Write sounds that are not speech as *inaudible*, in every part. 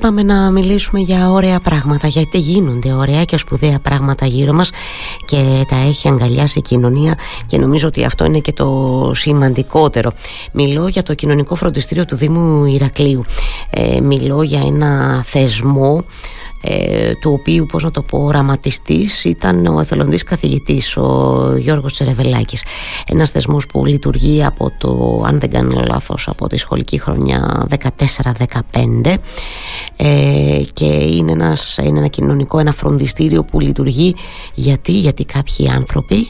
Πάμε να μιλήσουμε για ωραία πράγματα γιατί γίνονται ωραία και σπουδαία πράγματα γύρω μας και τα έχει αγκαλιάσει η κοινωνία και νομίζω ότι αυτό είναι και το σημαντικότερο. Μιλώ για το κοινωνικό φροντιστήριο του Δήμου Ηρακλείου. Ε, μιλώ για ένα θεσμό ε, του οποίου πώς να το πω οραματιστής ήταν ο εθελοντής καθηγητής ο Γιώργος Τσερεβελάκης. Ένας θεσμός που λειτουργεί από το αν δεν κάνω λάθος από τη σχολική χρονιά 14-15 ε, και είναι, ένας, είναι ένα κοινωνικό ένα φροντιστήριο που λειτουργεί γιατί, γιατί κάποιοι άνθρωποι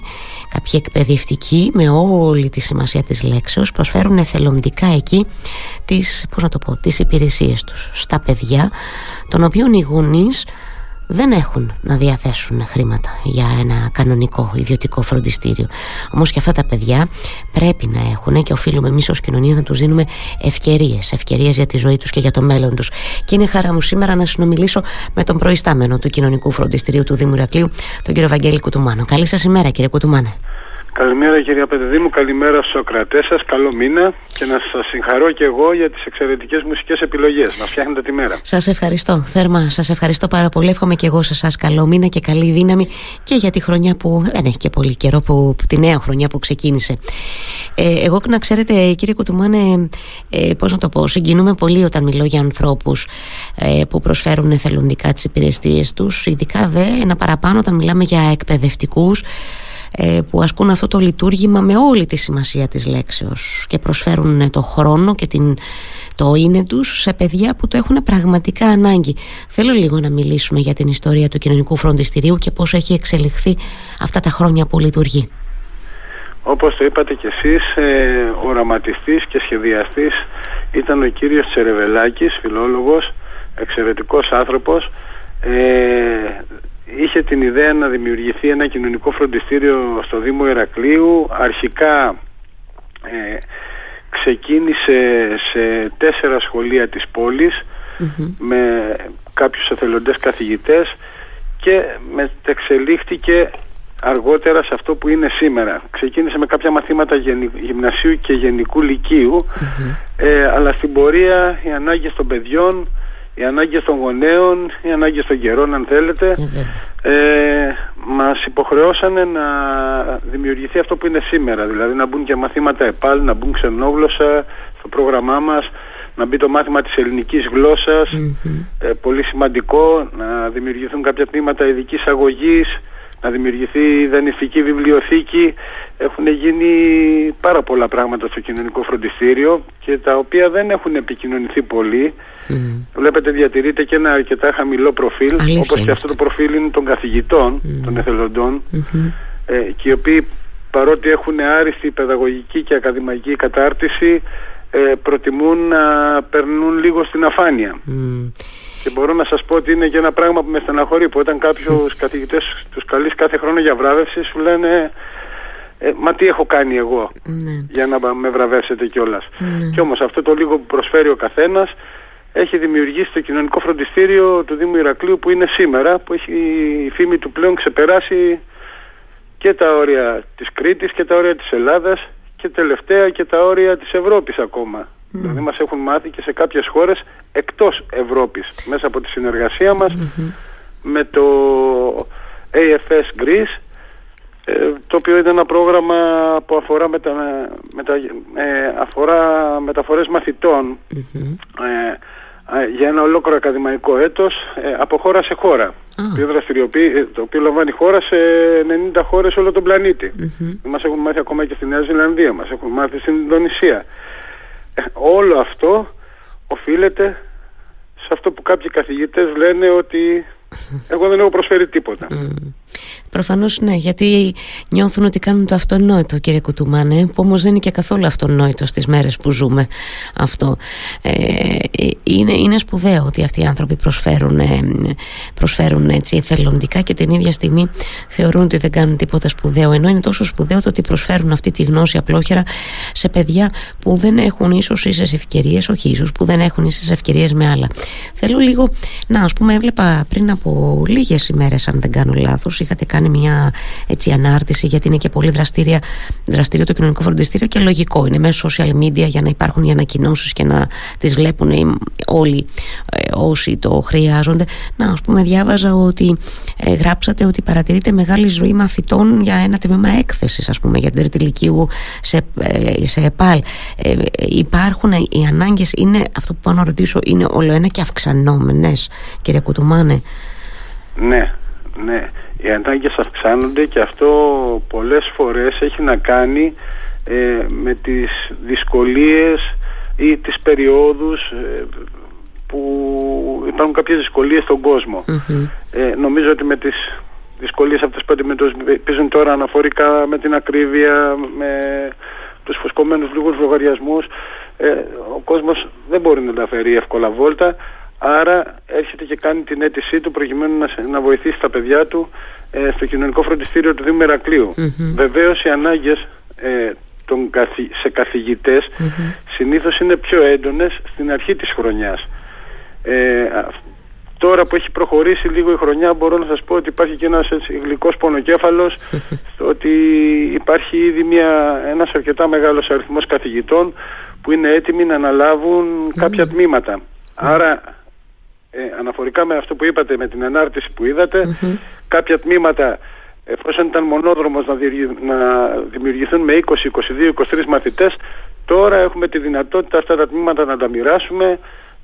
κάποιοι εκπαιδευτικοί με όλη τη σημασία της λέξεως προσφέρουν εθελοντικά εκεί τις, πώς να το πω, τις υπηρεσίες τους στα παιδιά των οποίων οι γονείς δεν έχουν να διαθέσουν χρήματα για ένα κανονικό ιδιωτικό φροντιστήριο. Όμως και αυτά τα παιδιά πρέπει να έχουν και οφείλουμε εμείς ως κοινωνία να τους δίνουμε ευκαιρίες. Ευκαιρίες για τη ζωή τους και για το μέλλον τους. Και είναι χαρά μου σήμερα να συνομιλήσω με τον προϊστάμενο του κοινωνικού φροντιστηρίου του Δήμου Ηρακλείου, τον κύριο Βαγγέλη Κουτουμάνο. Καλή σας ημέρα, κύριε Κουτουμάνε. Καλημέρα κυρία Πεδεδήμου, καλημέρα στους ακρατές σας, καλό μήνα. Και να σας συγχαρώ και εγώ για τις εξαιρετικές μουσικές επιλογές, μας φτιάχνετε τη μέρα. Σας ευχαριστώ, θέρμα, σας ευχαριστώ πάρα πολύ, εύχομαι και εγώ σε εσάς καλό μήνα και καλή δύναμη και για τη χρονιά που δεν έχει και πολύ καιρό, που, τη νέα χρονιά που ξεκίνησε. Ε, εγώ να ξέρετε κύριε Κουτουμάνε, ε, πώς να το πω, συγκινούμε πολύ όταν μιλώ για ανθρώπους ε, που προσφέρουν εθελοντικά τις υπηρεσίες τους, ειδικά δε ένα παραπάνω όταν μιλάμε για εκπαιδευτικούς ε, που ασκούν αυτό το λειτουργήμα με όλη τη σημασία της λέξεως και προσφέρουν το χρόνο και την, το είναι τους σε παιδιά που το έχουν πραγματικά ανάγκη. Θέλω λίγο να μιλήσουμε για την ιστορία του κοινωνικού φροντιστηρίου και πώς έχει εξελιχθεί αυτά τα χρόνια που λειτουργεί. Όπως το είπατε κι εσείς, ε, οραματιστής και σχεδιαστής ήταν ο κύριος Τσερεβελάκης, φιλόλογος, εξαιρετικός άνθρωπος. Ε, είχε την ιδέα να δημιουργηθεί ένα κοινωνικό φροντιστήριο στο Δήμο Ερακλείου. Αρχικά ε, ξεκίνησε σε τέσσερα σχολεία της πολης με κάποιους εθελοντές καθηγητές και μετεξελίχθηκε αργότερα σε αυτό που είναι σήμερα. Ξεκίνησε με κάποια μαθήματα γυμνασίου και γενικού ε, αλλά στην πορεία οι ανάγκες των παιδιών οι ανάγκες των γονέων, οι ανάγκες των καιρών αν θέλετε ε, μας υποχρεώσανε να δημιουργηθεί αυτό που είναι σήμερα. Δηλαδή να μπουν και μαθήματα ΕΠΑΛ, να μπουν ξενόγλωσσα στο πρόγραμμά μας να μπει το μάθημα της ελληνικής ε, πολύ σημαντικό να δημιουργηθούν κάποια τμήματα ειδικής αγωγής να δημιουργηθεί δανειστική βιβλιοθήκη. Έχουν γίνει πάρα πολλά πράγματα στο κοινωνικό φροντιστήριο και τα οποία δεν έχουν επικοινωνηθεί πολύ. Mm. Βλέπετε διατηρείται και ένα αρκετά χαμηλό προφίλ, Αλήθεια όπως και αυτό το προφίλ είναι των καθηγητών, των εθελοντων ε, και οι οποίοι παρότι έχουν άριστη παιδαγωγική και ακαδημαϊκή κατάρτιση ε, προτιμούν να περνούν λίγο στην αφάνεια. Και μπορώ να σας πω ότι είναι και ένα πράγμα που με στεναχωρεί που όταν κάποιους καθηγητές τους καλείς κάθε χρόνο για βράβευση σου λένε ε, μα τι έχω κάνει εγώ ναι. για να με βραβεύσετε κιόλας. Ναι. Και όμως αυτό το λίγο που προσφέρει ο καθένας έχει δημιουργήσει το κοινωνικό φροντιστήριο του Δήμου Ηρακλείου που είναι σήμερα που έχει η φήμη του πλέον ξεπεράσει και τα όρια της Κρήτης και τα όρια της Ελλάδας και τελευταία και τα όρια της Ευρώπης ακόμα. Δηλαδή μας έχουν μάθει και σε κάποιες χώρες εκτός Ευρώπης μέσα από τη συνεργασία μας με το AFS Greece ε, το οποίο είναι ένα πρόγραμμα που αφορά, μετα, μετα, ε, αφορά μεταφορές μαθητών ε, για ένα ολόκληρο ακαδημαϊκό έτος από χώρα σε χώρα. Το, οποίο το οποίο λαμβάνει χώρα σε 90 χώρες όλο τον πλανήτη. Μας έχουν μάθει ακόμα και στη Νέα Ζηλανδία, μας έχουν μάθει στην Ινδονησία όλο αυτό οφείλεται σε αυτό που κάποιοι καθηγητές λένε ότι εγώ δεν έχω προσφέρει τίποτα. Προφανώς ναι, γιατί νιώθουν ότι κάνουν το αυτονόητο, κύριε Κουτουμάνε, που όμως δεν είναι και καθόλου αυτονόητο στις μέρες που ζούμε αυτό. Ε, είναι, είναι σπουδαίο ότι αυτοί οι άνθρωποι προσφέρουν, ε, προσφέρουν έτσι εθελοντικά και την ίδια στιγμή θεωρούν ότι δεν κάνουν τίποτα σπουδαίο. Ενώ είναι τόσο σπουδαίο το ότι προσφέρουν αυτή τη γνώση απλόχερα σε παιδιά που δεν έχουν ίσως ίσες ευκαιρίες, όχι ίσως, που δεν έχουν ίσες ευκαιρίες με άλλα. Θέλω λίγο να, ας πούμε, έβλεπα πριν από λίγες ημέρες, αν δεν κάνω λάθος, είχατε κάνει κάνει μια έτσι, ανάρτηση γιατί είναι και πολύ δραστήρια, δραστήριο το κοινωνικό φροντιστήριο και λογικό. Είναι μέσω social media για να υπάρχουν οι ανακοινώσεις και να τις βλέπουν όλοι ε, όσοι το χρειάζονται. Να ας πούμε διάβαζα ότι ε, γράψατε ότι παρατηρείται μεγάλη ζωή μαθητών για ένα τμήμα έκθεσης ας πούμε για την τρίτη ηλικίου σε, ε, σε ΕΠΑΛ. Ε, υπάρχουν οι ανάγκες είναι αυτό που πάω να ρωτήσω είναι όλο ένα και αυξανόμενες κύριε Κουτουμάνε; Ναι ναι οι ανάγκες αυξάνονται και αυτό πολλές φορές έχει να κάνει ε, με τις δυσκολίες ή τις περιόδους ε, που υπάρχουν κάποιες δυσκολίες στον κοσμο ε, νομίζω ότι με τις δυσκολίες αυτές που αντιμετωπίζουν τώρα αναφορικά με την ακρίβεια, με τους φουσκωμένους λίγους λογαριασμούς ε, ο κόσμος δεν μπορεί να τα φέρει εύκολα βόλτα άρα έρχεται και κάνει την αίτησή του προκειμένου να, να βοηθήσει τα παιδιά του ε, στο κοινωνικό φροντιστήριο του Δήμου Μερακλείου. Βεβαίως οι ανάγκες ε, των σε καθηγητές συνήθως είναι πιο έντονες στην αρχή της χρονιάς. Ε, τώρα που έχει προχωρήσει λίγο η χρονιά μπορώ να σας πω ότι υπάρχει και ένας έτσι, γλυκός πονοκέφαλος *laughs* ότι υπάρχει ήδη μια, ένας αρκετά μεγάλος αριθμός καθηγητών που είναι έτοιμοι να αναλάβουν κάποια τμήματα. Άρα ε, αναφορικά με αυτό που είπατε με την ανάρτηση που είδατε κάποια τμήματα εφόσον ήταν μονόδρομος να, να δημιουργηθούν με 20, 22, 23 μαθητές τώρα έχουμε τη δυνατότητα αυτά τα τμήματα να τα μοιράσουμε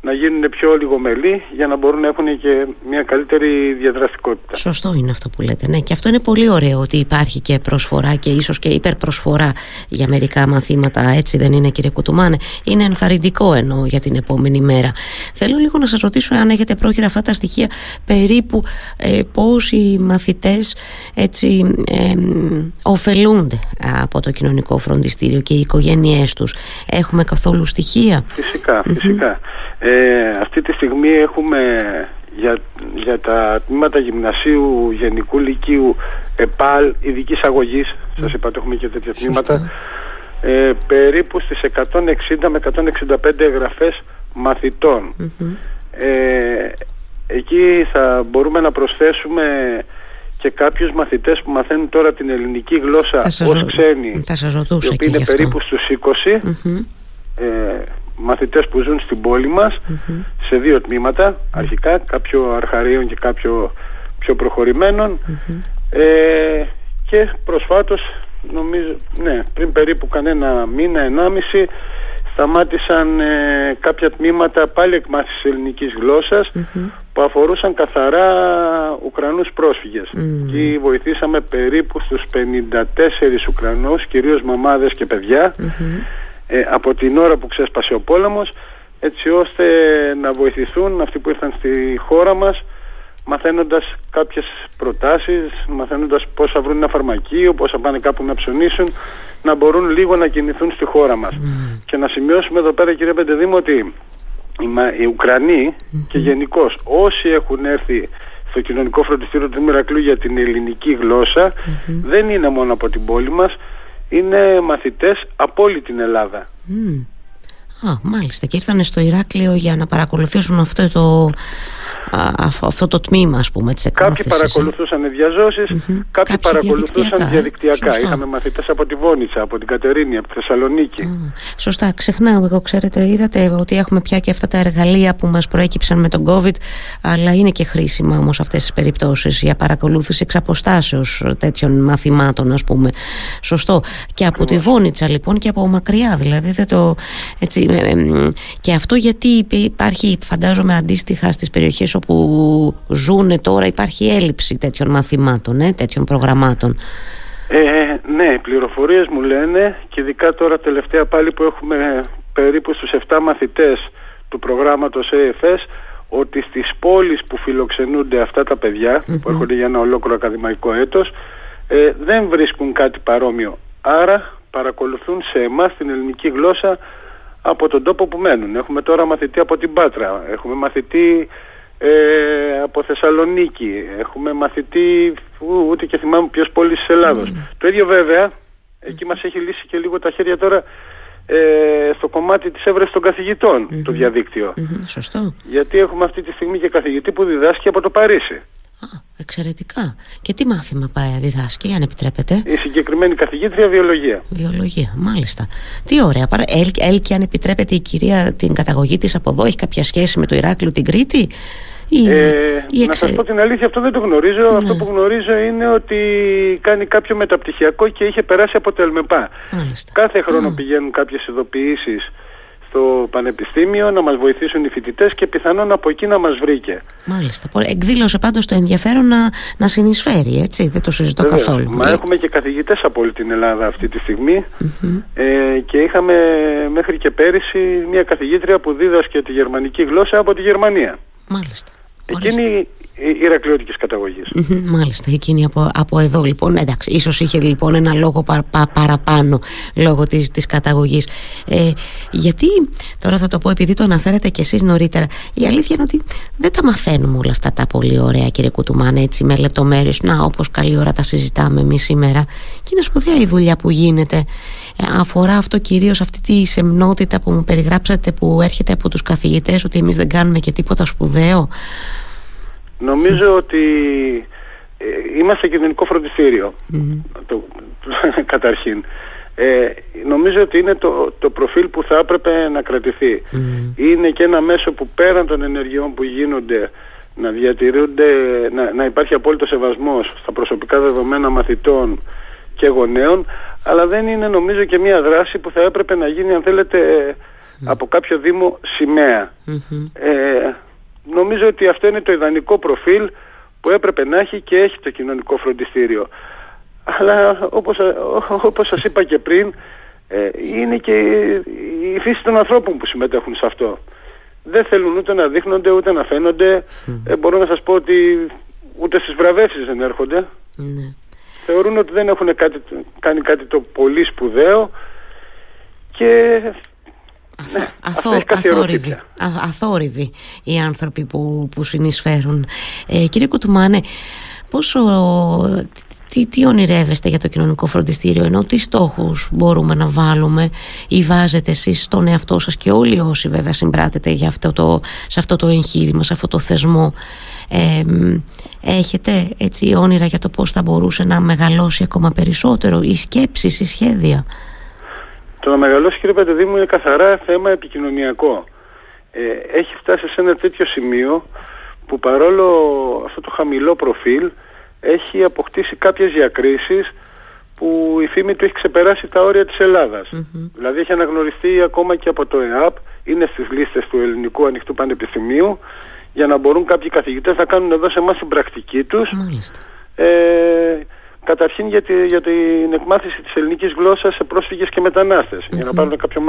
να γίνουν πιο λιγομελή για να μπορούν να έχουν και μια καλύτερη διαδραστικότητα. Σωστό είναι αυτό που λέτε. Ναι, και αυτό είναι πολύ ωραίο ότι υπάρχει και προσφορά και ίσως και υπερπροσφορά για μερικά μαθήματα. Έτσι δεν είναι, κύριε Κουτουμάνε; Είναι ενθαρρυντικό εννοώ για την επόμενη μέρα. Θέλω λίγο να σας ρωτήσω, αν έχετε πρόχειρα αυτά τα στοιχεία, περίπου ε, πόσοι μαθητές έτσι ε, ωφελούνται από το κοινωνικό φροντιστήριο και οι οικογένειές τους. Έχουμε καθόλου στοιχεία; Φυσικά, φυσικά. Ε, αυτή τη στιγμή έχουμε για, για τα τμήματα γυμνασίου, γενικού λυκείου, ΕΠΑΛ, ειδικής αγωγής. Σας είπα ότι έχουμε και τέτοια τμήματα. Ε, περίπου στις 160 με 165 εγγραφές μαθητων Ε, εκεί θα μπορούμε να προσθέσουμε και κάποιους μαθητές που μαθαίνουν τώρα την ελληνική γλώσσα ως ξένοι, θα σας οι οποίοι είναι περίπου στους 20, μαθητές που ζουν στην πόλη μας σε δύο τμήματα αρχικά κάποιο αρχαρίων και κάποιο πιο προχωρημένων. Ε, και προσφάτως νομίζω ναι πριν περίπου κανένα μήνα ενάμιση σταμάτησαν ε, κάποια τμήματα πάλι εκμάθησης ελληνικής που αφορούσαν καθαρά Ουκρανούς πρόσφυγες. Και βοηθήσαμε περίπου στους 54 Ουκρανούς κυρίως μαμάδες και παιδιά ε, από την ώρα που ξέσπασε ο πόλεμος έτσι ώστε να βοηθηθούν αυτοί που ήρθαν στη χώρα μας μαθαίνοντας κάποιες προτάσεις, μαθαίνοντας πώς θα βρουν ένα φαρμακείο, πώς θα πάνε κάπου να ψωνίσουν, να μπορούν λίγο να κινηθούν στη χώρα μας. Και να σημειώσουμε εδώ πέρα κύριε Πεντεδήμου ότι οι, Ουκρανοί και γενικώς όσοι έχουν έρθει στο κοινωνικό φροντιστήριο του Μηρακλού για την ελληνική δεν είναι μόνο από την πόλη μας, είναι μαθητές από όλη την Ελλάδα. Α, μάλιστα και ήρθαν στο Ηράκλειο για να παρακολουθήσουν αυτό το αυτό το τμήμα ας πούμε της εκμάθησης. Κάποιοι παρακολουθούσαν διαζώσεις, mm-hmm. κάποιοι, παρακολουθούσαν διαδικτυακά. Σωστά. Είχαμε μαθητές από τη Βόνιτσα, από την Κατερίνη, από τη Θεσσαλονίκη. Mm. Σωστά, ξεχνάω εγώ ξέρετε, είδατε ότι έχουμε πια και αυτά τα εργαλεία που μας προέκυψαν με τον COVID, αλλά είναι και χρήσιμα όμως αυτές τις περιπτώσεις για παρακολούθηση εξ αποστάσεως τέτοιων μαθημάτων ας πούμε. Σωστό. Και από τη Βόνιτσα λοιπόν και από μακριά δηλαδή δεν το, έτσι, και αυτό γιατί υπάρχει φαντάζομαι αντίστοιχα στις περιοχές όπου ζουν τώρα υπάρχει έλλειψη τέτοιων μαθημάτων, ε, τέτοιων προγραμμάτων. Ε, ναι, οι πληροφορίες μου λένε και ειδικά τώρα τελευταία πάλι που έχουμε περίπου στους 7 μαθητές του προγράμματος AFS ότι στις πόλεις που φιλοξενούνται αυτά τα παιδιά που έρχονται για ένα ολόκληρο ακαδημαϊκό έτος ε, δεν βρίσκουν κάτι παρόμοιο. Άρα παρακολουθούν σε εμάς την ελληνική γλώσσα από τον τόπο που μένουν. Έχουμε τώρα μαθητή από την Πάτρα, έχουμε μαθητή ε, από Θεσσαλονίκη. Έχουμε μαθητή, ούτε και θυμάμαι ποιος πόλης της Ελλάδος. Το ίδιο βέβαια, εκεί μας έχει λύσει και λίγο τα χέρια τώρα ε, στο κομμάτι της έβρεσης των καθηγητων το διαδίκτυο. Σωστό. Γιατί έχουμε αυτή τη στιγμή και καθηγητή που διδάσκει από το Παρίσι. Εξαιρετικά. Και τι μάθημα πάει διδάσκει, αν επιτρέπετε; Η συγκεκριμένη καθηγήτρια βιολογία. Βιολογία, μάλιστα. Τι ωραία. Παρα... Έλκει, αν επιτρέπετε, η κυρία την καταγωγή της από εδώ, έχει κάποια σχέση με το Ηράκλειο την Κρήτη; Ή, ε, ή Να σας πω την αλήθεια, αυτό δεν το γνωρίζω. Ναι. Αυτό που γνωρίζω είναι ότι κάνει κάποιο μεταπτυχιακό και είχε περάσει από το ΕΛΜΕΠΑ. Κάθε χρόνο πηγαίνουν κάποιες ειδοποιήσεις στο Πανεπιστήμιο να μας βοηθήσουν οι φοιτητές και πιθανόν από εκεί να μας βρήκε. Μάλιστα. Εκδήλωσε πάντως το ενδιαφέρον να, να συνεισφέρει, έτσι. Δεν το συζητώ καθόλου. Μα έχουμε και καθηγητές από όλη την Ελλάδα αυτή τη στιγμη ε, και είχαμε μέχρι και πέρυσι μια καθηγήτρια που δίδασκε τη γερμανική γλώσσα από τη Γερμανία. Μάλιστα. Εκείνη Ηρακλειώτικης καταγωγής. Μάλιστα, εκείνη από, από εδώ λοιπόν. Εντάξει, ίσως είχε λοιπόν ένα λόγο παραπάνω λόγω της της καταγωγής. Ε, γιατί, τώρα θα το πω επειδή το αναφέρετε κι εσείς νωρίτερα, η αλήθεια είναι ότι δεν τα μαθαίνουμε όλα αυτά τα πολύ ωραία, κύριε Κουτουμάνε, έτσι με λεπτομέρειες. Να, όπως καλή ώρα τα συζητάμε εμείς σήμερα. Και είναι σπουδαία η δουλειά που γίνεται. Ε, αφορά αυτό κυρίως αυτή τη σεμνότητα που μου περιγράψατε που έρχεται από τους καθηγητές, ότι εμείς δεν κάνουμε και τίποτα σπουδαίο. Νομίζω ότι ε, είμαστε κοινωνικό φροντιστήριο, το, *laughs* καταρχήν. Ε, νομίζω ότι είναι το, το προφίλ που θα έπρεπε να κρατηθεί. Είναι και ένα μέσο που πέραν των ενεργειών που γίνονται να διατηρούνται, να, να υπάρχει απόλυτο σεβασμός στα προσωπικά δεδομένα μαθητών και γονέων, αλλά δεν είναι νομίζω και μια δράση που θα έπρεπε να γίνει αν θέλετε από κάποιο δήμο σημαία. Ε, νομίζω ότι αυτό είναι το ιδανικό προφίλ που έπρεπε να έχει και έχει το κοινωνικό φροντιστήριο. Αλλά όπως, όπως σας είπα και πριν, ε, είναι και η φύση των ανθρώπων που συμμετέχουν σε αυτό. Δεν θέλουν ούτε να δείχνονται ούτε να φαίνονται. Ε, μπορώ να σας πω ότι ούτε στις βραβεύσεις δεν έρχονται. Ναι. Θεωρούν ότι δεν έχουν κάτι, κάνει κάτι το πολύ σπουδαίο και ναι, αθόρυβοι, αθόρυβοι οι άνθρωποι που, που συνεισφέρουν. Ε, κύριε Κουτουμάνε, πόσο, τι, τι ονειρεύεστε για το κοινωνικό φροντιστήριο ενώ τι στόχους μπορούμε να βάλουμε ή βάζετε εσείς στον εαυτό σας και όλοι όσοι βέβαια συμπράτετε για αυτό το, σε αυτό το εγχείρημα, σε αυτό το θεσμό ε, έχετε έτσι όνειρα για το πώς θα μπορούσε να μεγαλώσει ακόμα περισσότερο οι σκέψεις, οι σχέδια; Το να μεγαλώσει κύριε Παντεδήμου είναι καθαρά θέμα επικοινωνιακό. Ε, έχει φτάσει σε ένα τέτοιο σημείο που παρόλο αυτό το χαμηλό προφίλ έχει αποκτήσει κάποιες διακρίσεις που η φήμη του έχει ξεπεράσει τα όρια της ελλαδας Δηλαδή έχει αναγνωριστεί ακόμα και από το ΕΑΠ, είναι στις λίστες του Ελληνικού Ανοιχτού Πανεπιστημίου για να μπορούν κάποιοι καθηγητές να κάνουν εδώ σε εμάς την πρακτική τους. Ε, Καταρχήν για, τη, για την εκμάθηση της ελληνικής γλώσσας σε πρόσφυγες και μεταναστες για να πάρουν κάποιο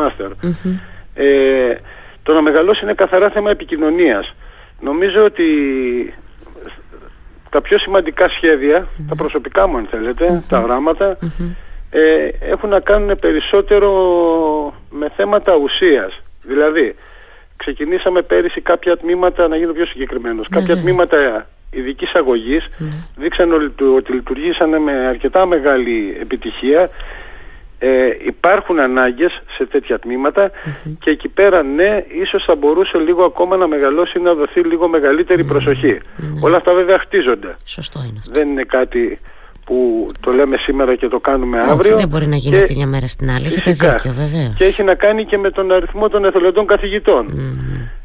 Ε, το να μεγαλώσει είναι καθαρά θέμα επικοινωνίας. Νομίζω ότι τα πιο σημαντικά σχέδια, τα προσωπικά μου αν θέλετε, τα γράμματα, ε, έχουν να κάνουν περισσότερο με θέματα ουσίας. Δηλαδή, ξεκινήσαμε πέρυσι κάποια τμήματα, να γίνω πιο συγκεκριμένος, κάποια τμήματα ειδικής αγωγής mm. δείξαν ότι λειτουργήσαν με αρκετά μεγάλη επιτυχία. Ε, υπάρχουν ανάγκες σε τέτοια και εκεί πέρα ναι ίσως θα μπορούσε λίγο ακόμα να μεγαλώσει να δοθεί λίγο μεγαλύτερη προσοχή. Όλα αυτά βέβαια χτίζονται. Σωστό είναι δεν είναι κάτι που το λέμε σήμερα και το κάνουμε αύριο. δεν μπορεί να γίνει από τη μια μέρα στην άλλη. Έχετε δίκιο βέβαια και έχει να κάνει και με τον αριθμό των εθελοντών καθηγητών.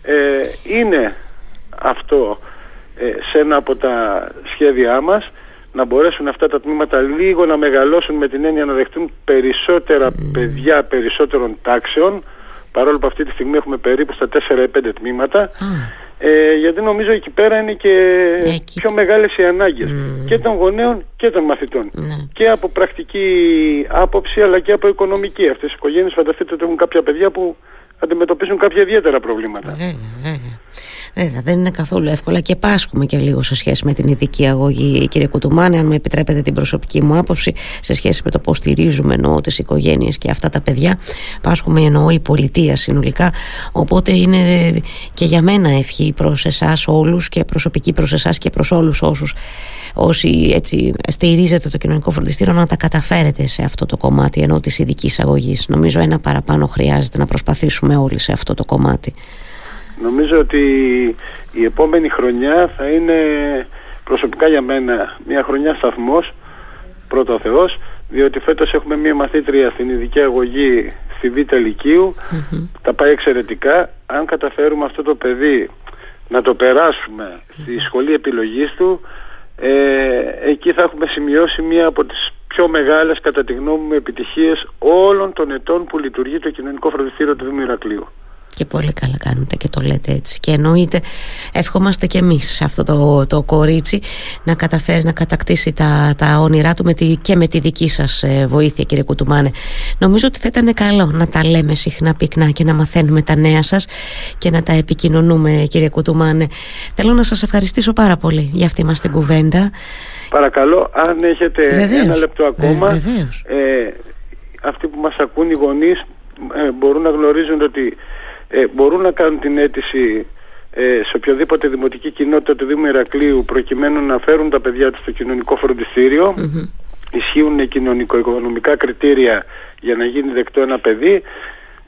Ε, είναι αυτό ε, σε ένα από τα σχέδιά μας να μπορέσουν αυτά τα τμήματα λίγο να μεγαλώσουν με την έννοια να δεχτούν περισσότερα παιδιά περισσότερων τάξεων. Παρόλο που αυτή τη στιγμή έχουμε περίπου στα 4-5 τμήματα. Ε, γιατί νομίζω εκεί πέρα είναι και πιο μεγάλες οι ανάγκες. Και των γονέων και των μαθητών. Ναι. και από πρακτική άποψη αλλά και από οικονομική. Αυτές οι οικογένειες φανταστείτε ότι έχουν κάποια παιδιά που αντιμετωπίζουν κάποια ιδιαίτερα προβλήματα. Βέβαια, βέβαια. Βέβαια, δεν είναι καθόλου εύκολα και πάσχουμε και λίγο σε σχέση με την ειδική αγωγή, κύριε Κουτουμάνη. Αν μου επιτρέπετε την προσωπική μου άποψη, σε σχέση με το πώς στηρίζουμε εννοώ τις οικογένειες και αυτά τα παιδιά, πάσχουμε εννοώ η πολιτεία συνολικά. Οπότε είναι και για μένα ευχή προς εσάς όλους και προσωπική προς εσάς και προς όλους όσους όσοι έτσι στηρίζετε το κοινωνικό φροντιστήριο να τα καταφέρετε σε αυτό το κομμάτι ενώ της ειδικής αγωγής. Νομίζω ένα παραπάνω χρειάζεται να προσπαθήσουμε όλοι σε αυτό το κομμάτι. Νομίζω ότι η επόμενη χρονιά θα είναι προσωπικά για μένα μια χρονιά σταθμός, πρώτο Θεός, διότι φέτος έχουμε μια μαθήτρια στην ειδική αγωγή στη Β' λυκειου τα πάει εξαιρετικά. Αν καταφέρουμε αυτό το παιδί να το περάσουμε στη σχολή επιλογής του, ε, εκεί θα έχουμε σημειώσει μία από τις πιο μεγάλες κατά τη γνώμη μου επιτυχίες όλων των ετών που λειτουργεί το κοινωνικό φροντιστήριο του Δήμου Ηρακλείου. Και πολύ καλά κάνετε και το λέτε έτσι. Και εννοείται, ευχόμαστε και εμείς αυτό το, το κορίτσι να καταφέρει να κατακτήσει τα, τα όνειρά του με τη, και με τη δική σας ε, βοήθεια, κύριε Κουτουμάνε. Νομίζω ότι θα ήταν καλό να τα λέμε συχνά πυκνά και να μαθαίνουμε τα νέα σας και να τα επικοινωνούμε, κύριε Κουτουμάνε. Θέλω να σας ευχαριστήσω πάρα πολύ για αυτή μας την κουβέντα. Παρακαλώ, αν έχετε ένα λεπτό ακόμα, ε, αυτοί που μας ακούν οι γονείς ε, μπορούν να γνωρίζουν ότι ε, μπορούν να κάνουν την αίτηση ε, σε οποιοδήποτε δημοτική κοινότητα του Δήμου Ηρακλείου προκειμένου να φέρουν τα παιδιά τους στο κοινωνικό φροντιστήριο. Mm-hmm. Ισχύουν κοινωνικο-οικονομικά κριτήρια για να γίνει δεκτό ένα παιδί.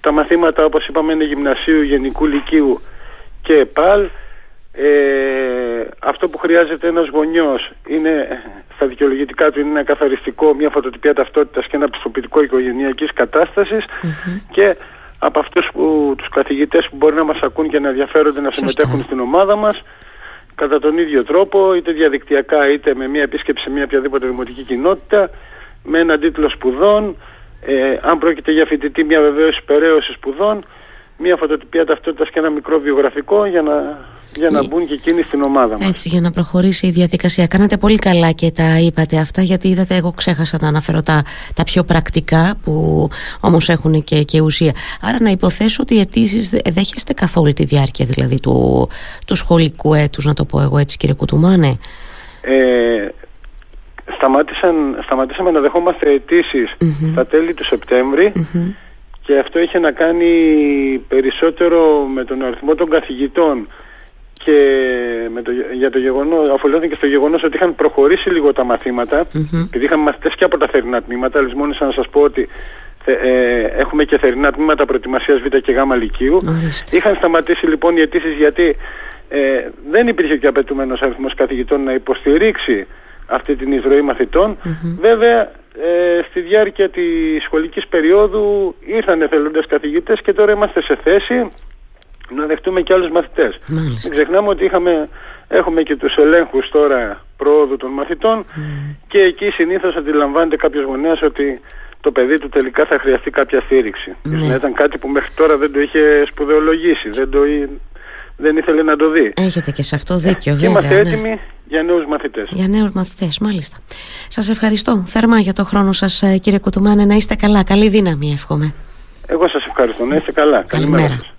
Τα μαθήματα όπως είπαμε είναι γυμνασίου, γενικού λυκείου και ΕΠΑΛ. Ε, αυτό που χρειάζεται ένας γονιός είναι στα δικαιολογητικά του είναι ένα καθαριστικό, μια φωτοτυπία ταυτότητας και ένα πιστοποιητικό οικογενειακής και από αυτούς που, τους καθηγητές που μπορεί να μας ακούν και να ενδιαφέρονται να συμμετέχουν στην ομάδα μας κατά τον ίδιο τρόπο, είτε διαδικτυακά είτε με μια επίσκεψη σε μια οποιαδήποτε δημοτική κοινότητα, με έναν τίτλο σπουδών, ε, αν πρόκειται για φοιτητή μια βεβαίωση περαίωση σπουδών, μια φωτοτυπία ταυτότητας και ένα μικρό βιογραφικό για να, για να ε, μπουν και εκείνοι στην ομάδα μας. Έτσι, για να προχωρήσει η διαδικασία. Κάνατε πολύ καλά και τα είπατε αυτά, γιατί είδατε, εγώ ξέχασα να αναφέρω τα, τα πιο πρακτικά, που όμως έχουν και, και ουσία. Άρα να υποθέσω ότι οι αιτήσεις δέχεστε καθ' όλη τη διάρκεια δηλαδή του, του σχολικού έτους, να το πω εγώ έτσι κύριε Κουτουμάνε; Ε, σταμάτησαν, σταματήσαμε να δεχόμαστε αιτήσεις mm-hmm. στα τέλη του σεπτεμβρη και αυτό είχε να κάνει περισσότερο με τον αριθμό των καθηγητών και με το, για το γεγονός, αφολιώθηκε στο γεγονός ότι είχαν προχωρήσει λίγο τα μαθήματα mm-hmm. επειδή είχαμε μαθητές και από τα θερινά τμήματα λησμόνησα να σας πω ότι ε, έχουμε και θερινά τμήματα προετοιμασίας Β και Γ Λυκείου. Είχαν σταματήσει λοιπόν οι αιτήσεις γιατί ε, δεν υπήρχε και απαιτούμενος αριθμός καθηγητών να υποστηρίξει αυτή την εισρωή Βέβαια, ε, στη διάρκεια της σχολικής περίοδου ήρθαν εθελοντές καθηγητές και τώρα είμαστε σε θέση να δεχτούμε και άλλους μαθητές. Μάλιστα. Μην ξεχνάμε ότι είχαμε, έχουμε και τους ελέγχους τώρα προόδου των μαθητών και εκεί συνήθως αντιλαμβάνεται κάποιος γονέας ότι το παιδί του τελικά θα χρειαστεί κάποια στήριξη. Ναι. Ήταν κάτι που μέχρι τώρα δεν το είχε σπουδαιολογήσει, δεν, το, δεν ήθελε να το δει. Έχετε και σε αυτό δίκιο, ε, βέβαια. είμαστε έτοιμοι για νέους μαθητές. Για νέους μαθητές, μάλιστα. Σας ευχαριστώ θερμά για το χρόνο σας ε, κύριε Κουτουμάνε. Να είστε καλά. Καλή δύναμη εύχομαι. Εγώ σας ευχαριστώ. Να είστε καλά. Καλημέρα. Καλημέρα.